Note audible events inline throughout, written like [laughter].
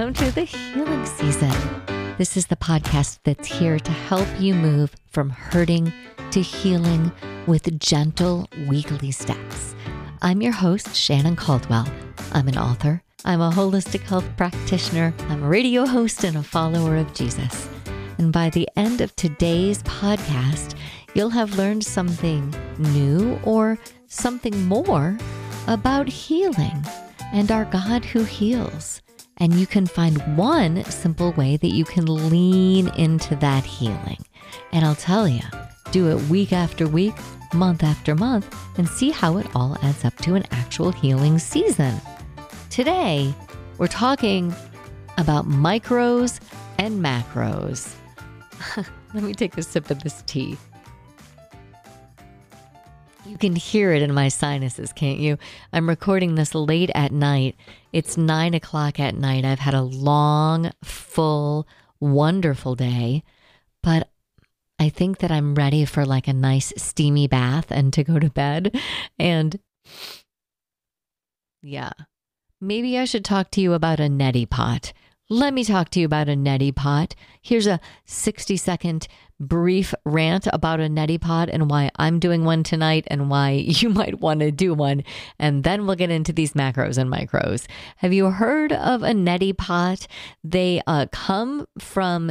welcome to the healing season. This is the podcast that's here to help you move from hurting to healing with gentle, weekly steps. I'm your host, Shannyn Caldwell. I'm an author, I'm a holistic health practitioner, I'm a radio host, and a follower of Jesus. And by the end of today's podcast, you'll have learned something new or something more about healing and our God who heals. And you can find one simple way that you can lean into that healing. And I'll tell you, do it week after week, month after month, and see how it all adds up to an actual healing season. Today, we're talking about micros and macros. [laughs] Let me take a sip of this tea. You can hear it in my sinuses, can't you? I'm recording this late at night. It's nine o'clock at night. I've had a long, full, wonderful day, but I think that I'm ready for like a nice steamy bath and to go to bed. And yeah, maybe I should talk to you about a neti pot. Let me talk to you about a neti pot. Here's a 60 second brief rant about a neti pot and why I'm doing one tonight and why [laughs] you might want to do one. And then we'll get into these macros and micros. Have you heard of a neti pot? They uh, come from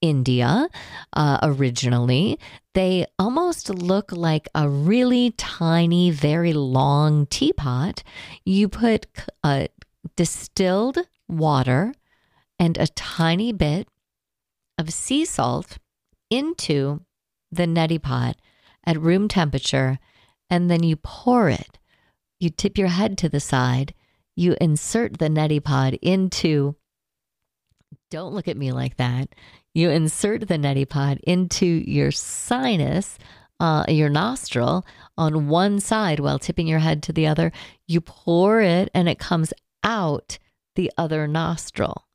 India uh, originally. They almost look like a really tiny, very long teapot. You put uh, distilled water and a tiny bit of sea salt into the neti pot at room temperature, and then you pour it. You tip your head to the side, you insert the neti pot into, don't look at me like that. You insert the neti pot into your sinus, uh, your nostril on one side while tipping your head to the other. You pour it and it comes out the other nostril.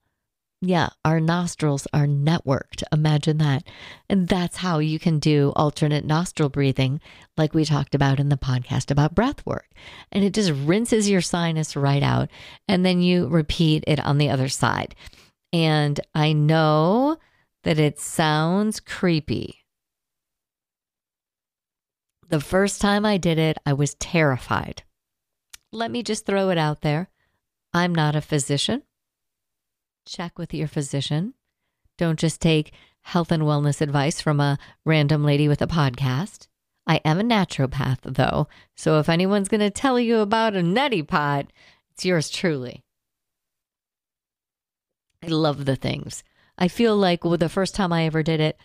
Yeah, our nostrils are networked. Imagine that. And that's how you can do alternate nostril breathing, like we talked about in the podcast about breath work. And it just rinses your sinus right out. And then you repeat it on the other side. And I know that it sounds creepy. The first time I did it, I was terrified. Let me just throw it out there. I'm not a physician check with your physician. Don't just take health and wellness advice from a random lady with a podcast. I am a naturopath, though, so if anyone's going to tell you about a neti pot, it's yours truly. I love the things. I feel like well, the first time I ever did it,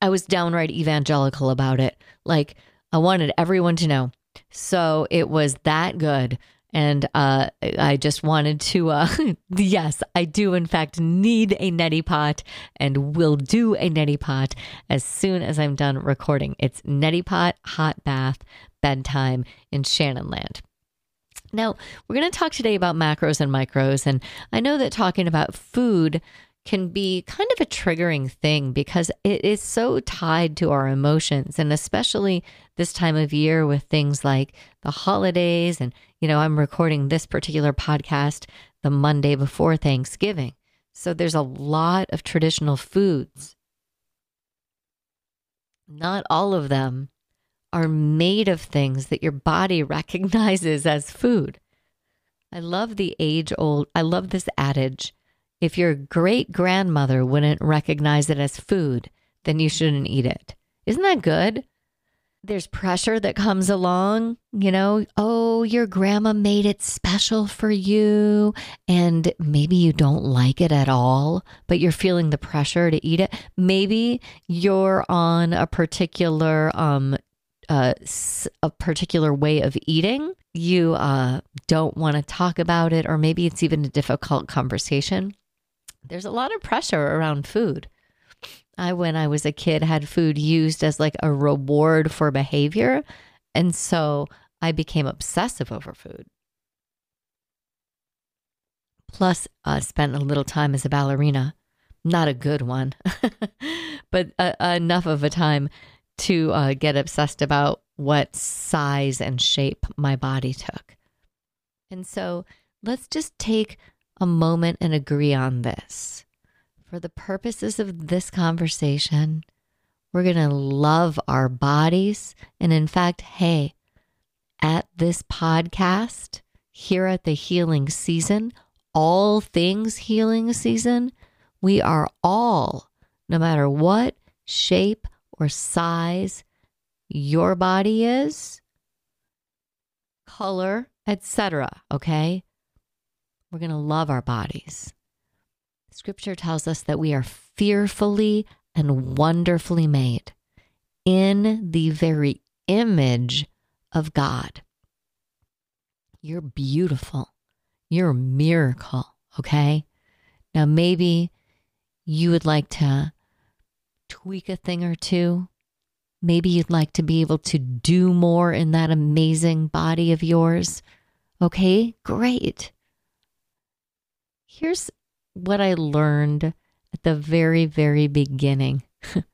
I was downright evangelical about it. Like, I wanted everyone to know. So it was that good and uh, I just wanted to, uh, [laughs] yes, I do in fact need a neti pot and will do a neti pot as soon as I'm done recording. It's neti pot, hot bath, bedtime in Shannonland. Now, we're going to talk today about macros and micros. And I know that talking about food can be kind of a triggering thing because it is so tied to our emotions. And especially this time of year with things like the holidays. And, you know, I'm recording this particular podcast the Monday before Thanksgiving. So there's a lot of traditional foods. Not all of them are made of things that your body [laughs] recognizes as food. I love the age old, I love this adage if your great grandmother wouldn't recognize it as food, then you shouldn't eat it. Isn't that good? There's pressure that comes along, you know, oh, your grandma made it special for you, and maybe you don't like it at all, but you're feeling the pressure to eat it. Maybe you're on a particular um uh, a particular way of eating, you uh, don't want to talk about it, or maybe it's even a difficult conversation there's a lot of pressure around food. I, when I was a kid, had food used as like a reward for behavior. And so I became obsessive over food. Plus, I uh, spent a little time as a ballerina. Not a good one, [laughs] but uh, enough of a time to uh, get obsessed about what size and shape my body took. And so let's just take a moment and agree on this. For the purposes of this conversation, we're going to love our bodies. And in fact, hey, at this podcast, here at the healing season, all things healing season, we are all, no matter what shape or size your body is, color, etc. Okay? We're going to love our bodies. Scripture tells us that we are fearfully and wonderfully made in the very image of God. You're beautiful. You're a miracle. Okay. Now, maybe you would like to tweak a thing or two. Maybe you'd like to be able to do more in that amazing body of yours. Okay, great. Here's what I learned at the very, very beginning. [laughs]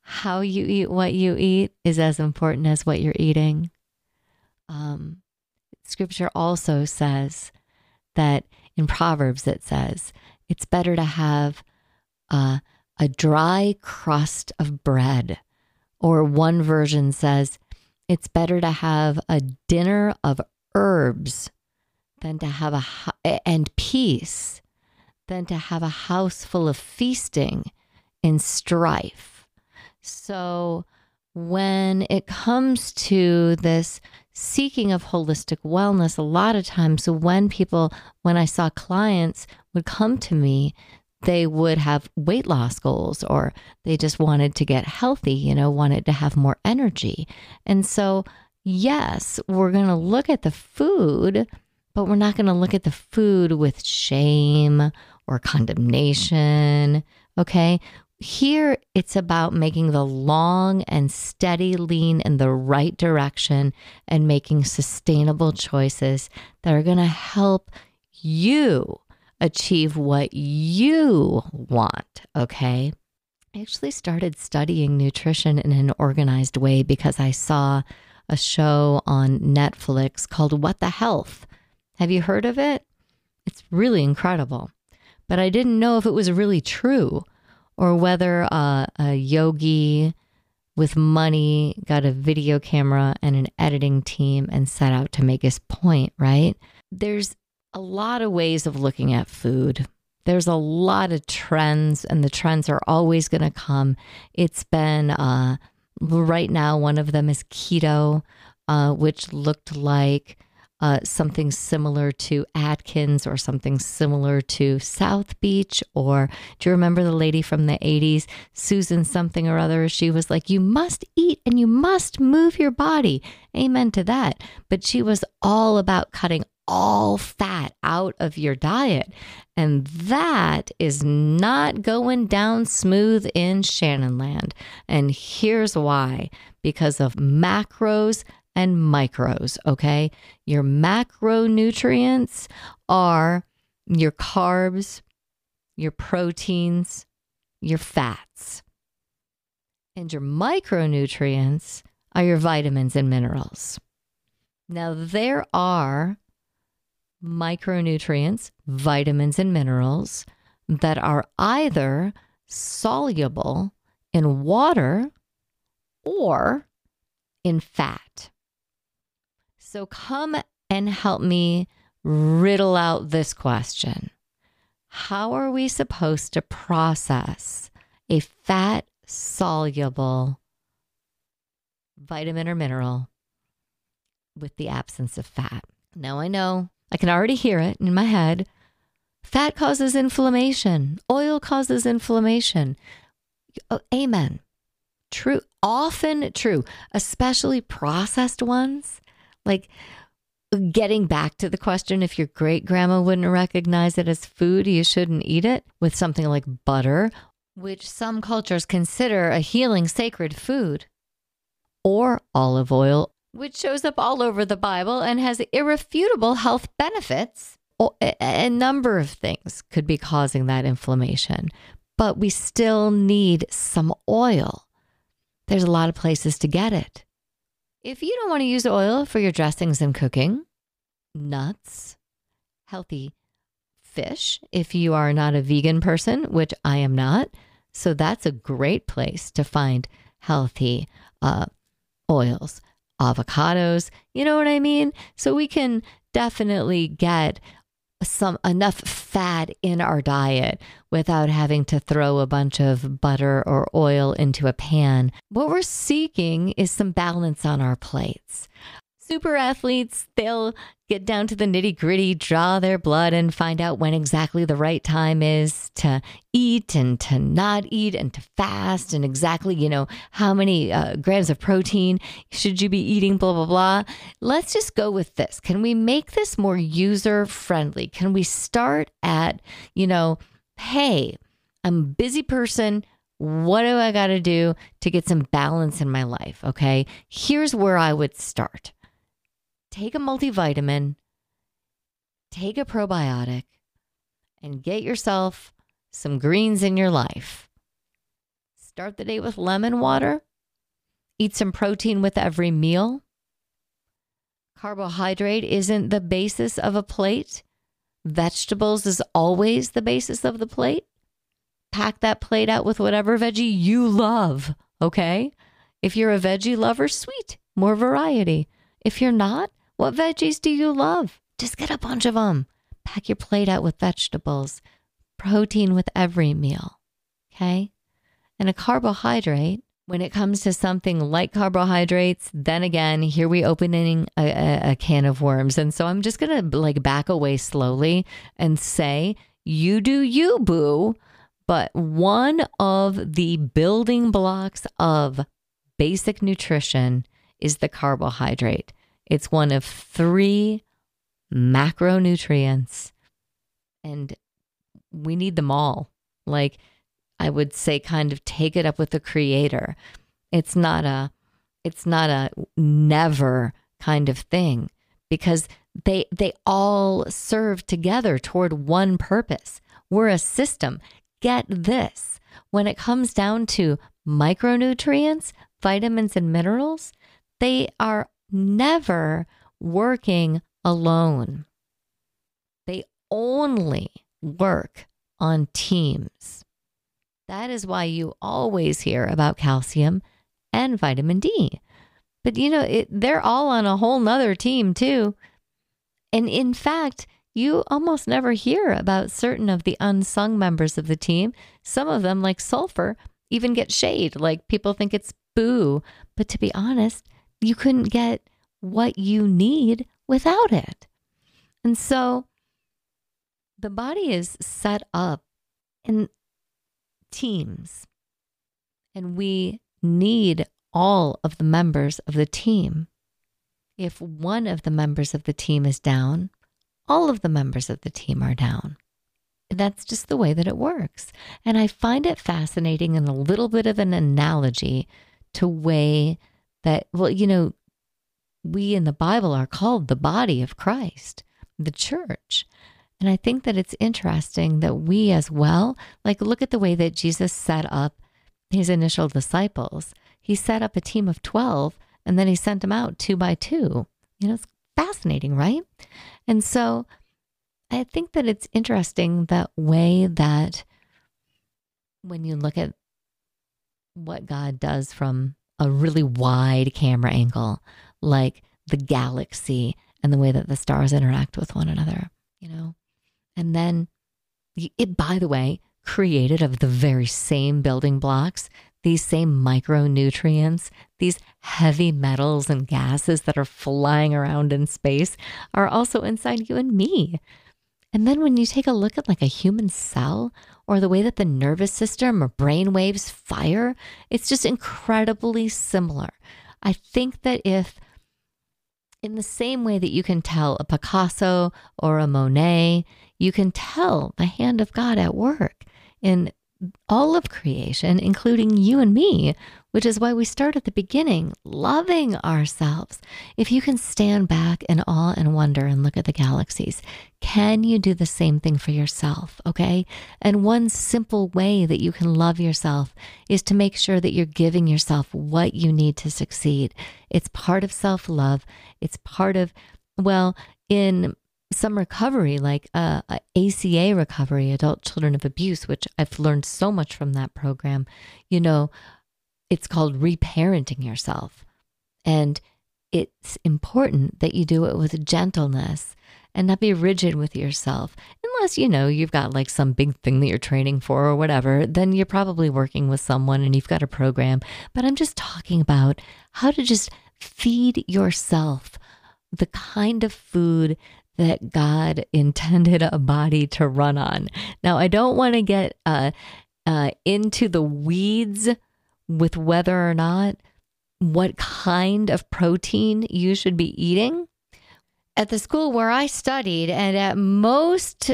How you eat what you eat is as important as what you're eating. Um, scripture also says that in Proverbs, it says it's better to have uh, a dry crust of bread. Or one version says it's better to have a dinner of herbs than to have a and peace than to have a house full of feasting and strife. So when it comes to this seeking of holistic wellness, a lot of times when people, when I saw clients would come to me, they would have weight loss goals or they just wanted to get healthy, you know, wanted to have more energy. And so, yes, we're going to look at the food, but we're not going to look at the food with shame or condemnation. Okay. Here, it's about making the long and steady lean in the right direction and making sustainable choices that are going to help you achieve what you want. Okay. I actually started studying nutrition in an organized way because I saw a show on Netflix called What the Health. Have you heard of it? It's really incredible. But I didn't know if it was really true or whether uh, a yogi with money got a video camera and an editing team and set out to make his point, right? There's a lot of ways of looking at food. There's a lot of trends, and the trends are always going to come. It's been uh, right now, one of them is keto, uh, which looked like uh, something similar to Atkins or something similar to South Beach? Or do you remember the lady from the 80s, Susan something or other? She was like, You must eat and you must move your body. Amen to that. But she was all about cutting all fat out of your diet. And that is not going down smooth in Shannonland. And here's why because of macros and micros, okay? Your macronutrients are your carbs, your proteins, your fats. And your micronutrients are your vitamins and minerals. Now, there are micronutrients, vitamins, and minerals that are either soluble in water or in fat. So come and help me riddle out this question How are we supposed to process a fat soluble vitamin or mineral with the absence of fat? Now I know I can already hear it in my head. Fat causes inflammation, oil causes inflammation. Oh, amen. True, often true, especially processed ones like getting back to the question if your great grandma wouldn't recognize it as food, you shouldn't eat it with something like butter, which some cultures consider a healing sacred food, or olive oil, which shows up all over the Bible and has irrefutable health benefits. A number of things could be causing that inflammation, but we still need some oil. There's a lot of places to get it. If you don't want to use oil for your dressings and cooking, nuts, healthy fish if you are not a vegan person, which I am not. So that's a great place to find healthy uh, oils, avocados. You know what I mean? So we can definitely get some enough fat in our diet without having to throw a bunch of butter or oil into a pan. What we're seeking is some balance on our plates super athletes, they'll get down to the nitty gritty, draw their blood, and find out when exactly the right time is to eat and to not eat and to fast, and exactly, you know, how many uh, grams of protein should you be eating, blah, blah, blah. Let's just go with this. Can we make this more user friendly? Can we start at, you know, hey, I'm a busy person. What do I got to do to get some balance in my life? Okay. Here's where I would start take a multivitamin, take a probiotic, and get yourself some greens in your life. Start the day with lemon water. Eat some protein with every meal. Carbohydrate isn't the basis of a plate. Vegetables is always the basis of the plate. Pack that plate out with whatever veggie you love, okay? If you're a veggie lover, sweet, more variety. If you're not, what veggies do you love? Just get a bunch of them. Pack your plate out with vegetables, protein with every meal. Okay. And a carbohydrate, when it comes to something like carbohydrates, then again, here we opening a, a, a can of worms. And so I'm just going to like back away slowly and say, you do you, boo. But one of the building blocks of basic nutrition is the carbohydrate. It's one of three macronutrients, and we need them all. Like, I would say, kind of take it up with the creator. It's not a, it's not a never kind of thing because they they all serve together toward one purpose. We're a system. Get this. When it comes down to micronutrients, vitamins and minerals, they are never working alone. They only work on teams. That is why you always hear about calcium and vitamin D. But you know, it, they're all on a whole nother team too. And in fact, you almost never hear about certain of the unsung members of the team. Some of them, like sulfur, even get shade. Like people think it's boo. But to be honest, you couldn't get what you need without it. And so the body is set up in teams, and we need all of the members of the team. If one of the members of the team is down, all of the members of the team are down. That's just the way that it works. And I find it fascinating and a little bit of an analogy to way that, well, you know, we in the Bible are called the body of Christ, the church. And I think that it's interesting that we as well, like, look at the way that Jesus set up his initial disciples. He set up a team of 12 and then he sent them out two by two. You know, it's fascinating, right? And so I think that it's interesting that way that when you look at what God does from a really wide camera angle, like the galaxy and the way that the stars interact with one another, you know? And then it, by the way, created of the very same building blocks, these same micronutrients, these heavy metals and gases that are flying around in space are also inside you and me. And then when you take a look at like a human cell or the way that the nervous system or brain waves fire, it's just incredibly similar. I think that if in the same way that you can tell a Picasso or a Monet, you can tell the hand of God at work in all of creation, including you and me, which is why we start at the beginning, loving ourselves. If you can stand back in awe and wonder and look at the galaxies, can you do the same thing for yourself? Okay. And one simple way that you can love yourself is to make sure that you're giving yourself what you need to succeed. It's part of self love. It's part of, well, in some recovery, like uh, ACA recovery, adult children of abuse, which I've learned so much from that program. You know, it's called reparenting yourself. And it's important that you do it with gentleness and not be rigid with yourself. Unless, you know, you've got like some big thing that you're training for or whatever, then you're probably working with someone and you've got a program. But I'm just talking about how to just feed yourself the kind of food that God intended a body to run on. Now, I don't want to get uh, uh, into the weeds with whether or not what kind of protein you should be eating. At the school where I studied, and at most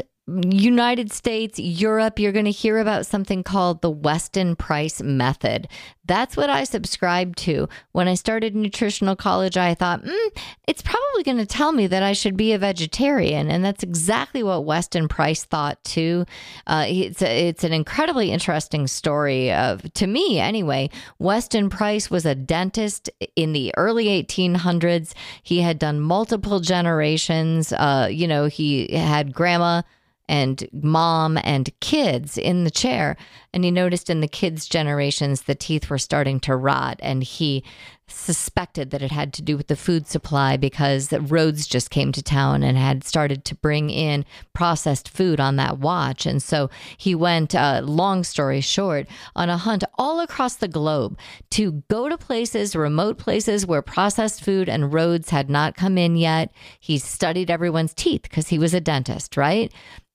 United States, Europe, you're going to hear about something called the Weston Price method. That's what I subscribed to. When I started nutritional college, I thought, mm, it's probably going to tell me that I should be a vegetarian. And that's exactly what Weston Price thought too. Uh, it's, a, it's an incredibly interesting story of, to me anyway. Weston Price was a dentist in the early 1800s. He had done multiple generations. Uh, you know, he had grandma and mom and kids in the chair. And he noticed in the kids' generations, the teeth were starting to rot. And he suspected that it had to do with the food supply because roads just came to town and had started to bring in processed food on that watch. And so he went, uh, long story short, on a hunt all across the globe to go to places, remote places where processed food and roads had not come in yet. He studied everyone's teeth because he was a dentist, right?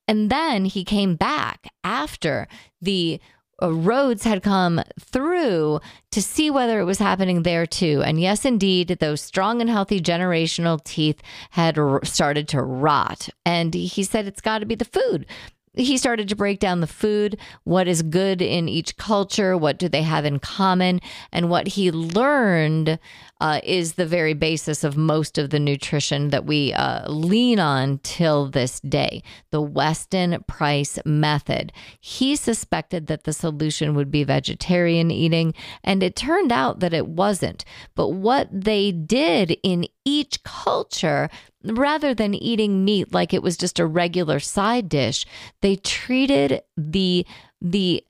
And then he came back after the uh, roads had come through to see whether it was happening there too. And yes, indeed, those strong and healthy generational teeth had r- started to rot. And he said it's got to be the food he started to break down the food, what is good in each culture, what do they have in common, and what he learned uh, is the very basis of most of the nutrition that we uh, lean on till this day the Weston Price method. He suspected that the solution would be vegetarian eating, and it turned out that it wasn't. But what they did in each culture rather than eating meat like it was just a regular side dish, they treated the the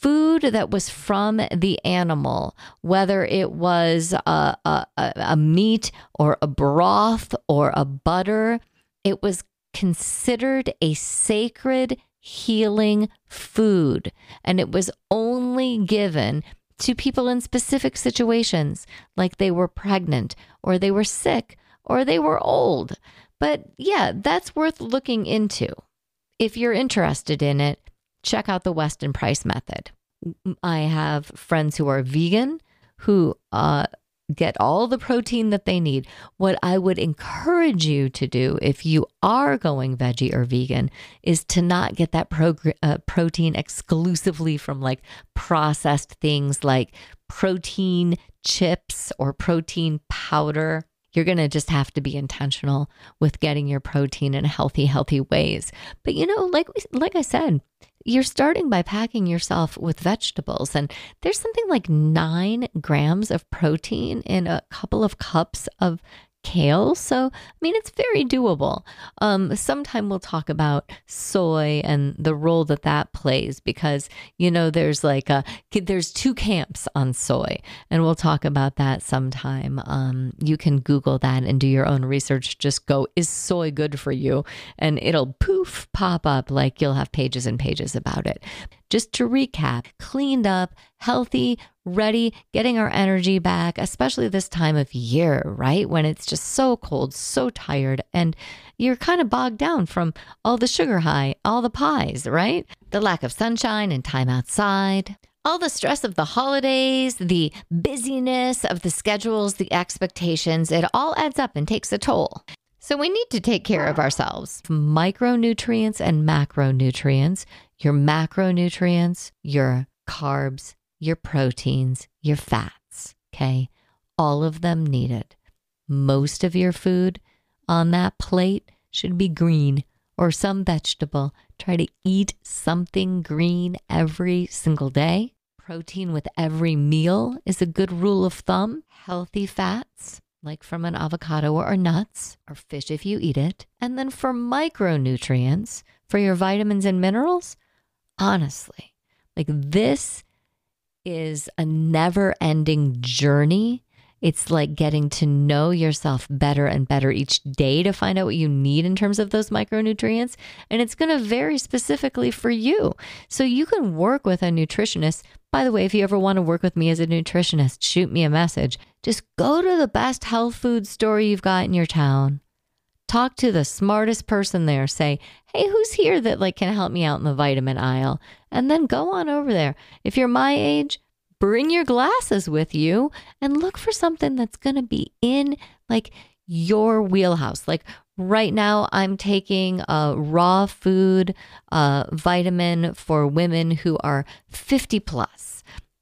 food that was from the animal, whether it was a, a, a, meat or a broth or a butter, it was considered a sacred healing food. And it was only given to people in specific situations, like they were pregnant or they were sick or they were old. But yeah, that's worth looking into. If you're interested in it, check out the Weston Price method. I have friends who are vegan who uh, get all the protein that they need. What I would encourage you to do if you are going veggie or vegan is to not get that uh, protein exclusively from like processed things like protein chips or protein powder. You're going to just have to be intentional with getting your protein in healthy, healthy ways. But you know, like like I said, you're starting by packing yourself with vegetables, and there's something like nine grams of protein in a couple of cups of kale. So, I mean, it's very doable. Um, sometime we'll talk about soy and the role that that plays because, you know, there's like a, there's two camps on soy, and we'll talk about that sometime. Um, you can Google that and do your own research. Just go, is soy good for you? And it'll poof pop up like you'll have pages and pages about it. Just to recap, cleaned up, healthy, ready, getting our energy back, especially this time of year, right? When it's just so cold, so tired, and you're kind of bogged down from all the sugar high, all the pies, right? The lack of sunshine and time outside. All the stress of the holidays, the busyness of the schedules, the expectations, it all adds up and takes a toll. So we need to take care of ourselves. Micronutrients and macronutrients, your macronutrients, your carbs, your proteins, your fats. Okay. All of them needed. Most of your food on that plate should be green or some vegetable. Try to eat something green every single day. Protein with every meal is a good rule of thumb. Healthy fats like from an avocado or nuts or fish if you eat it. And then for micronutrients, for your vitamins and minerals, honestly, like this is a never ending journey. It's like getting to know yourself better and better each day to find out what you need in terms of those micronutrients. And it's going to vary specifically for you. So you can work with a nutritionist. By the way, if you ever want to work with me as a nutritionist, shoot me a message. Just go to the best health food store you've got in your town. Talk to the smartest person there. Say, hey, who's here that like can help me out in the vitamin aisle? And then go on over there. If you're my age, bring your glasses with you and look for something that's going to be in like your wheelhouse. Like right now, I'm taking a raw food uh, vitamin for women who are 50.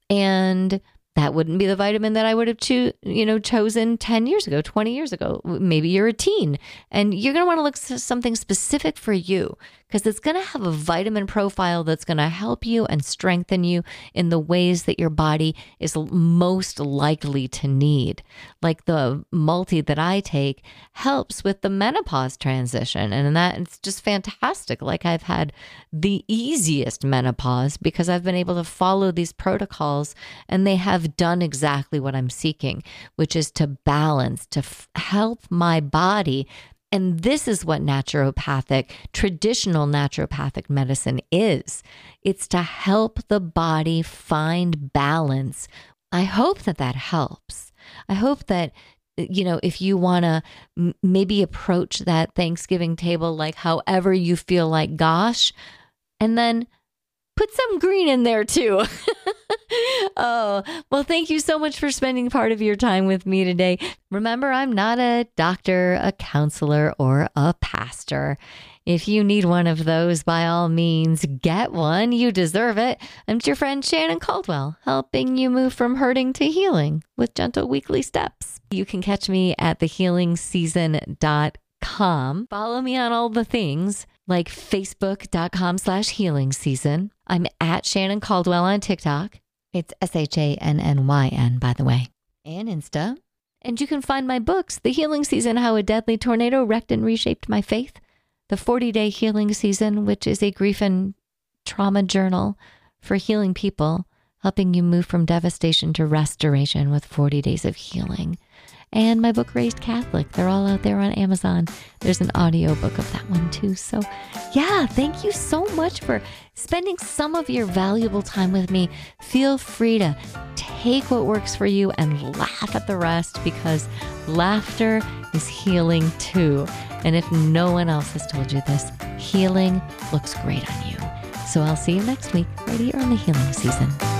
And that wouldn't be the vitamin that I would have cho- you know chosen 10 years ago, 20 years ago. Maybe you're a teen and you're going to want to look for something specific for you because it's going to have a vitamin profile that's going to help you and strengthen you in the ways that your body is most likely to need. Like the multi that I take helps with the menopause transition. And that it's just fantastic. Like I've had the easiest menopause because I've been able to follow these protocols and they have done exactly what I'm seeking, which is to balance, to f- help my body and this is what naturopathic, traditional naturopathic medicine is it's to help the body find balance. I hope that that helps. I hope that you know, if you want to m- maybe approach that Thanksgiving table like however you feel like, gosh, and then put some green in there too. [laughs] [laughs] oh, well, thank you so much for spending part of your time with me today. Remember, I'm not a doctor, a counselor, or a pastor. If you need one of those, by all means, get one. You deserve it. I'm your friend Shannyn Caldwell, helping you move from hurting to healing with gentle weekly steps. You can catch me at thehealingseason.com. Follow me on all the things like facebook.com slash healing season. I'm at Shannyn Caldwell on TikTok. It's S H A N N Y N, by the way, and Insta. And you can find my books, The Healing Season How a Deadly Tornado Wrecked and Reshaped My Faith, The 40 Day Healing Season, which is a grief and trauma journal for healing people, helping you move from devastation to restoration with 40 days of healing and my book Raised Catholic. They're all out there on Amazon. There's an audiobook of that one too. So, yeah, thank you so much for spending some of your valuable time with me. Feel free to take what works for you and laugh at the rest because laughter is healing too. And if no one else has told you this, healing looks great on you. So I'll see you next week right here on the healing season.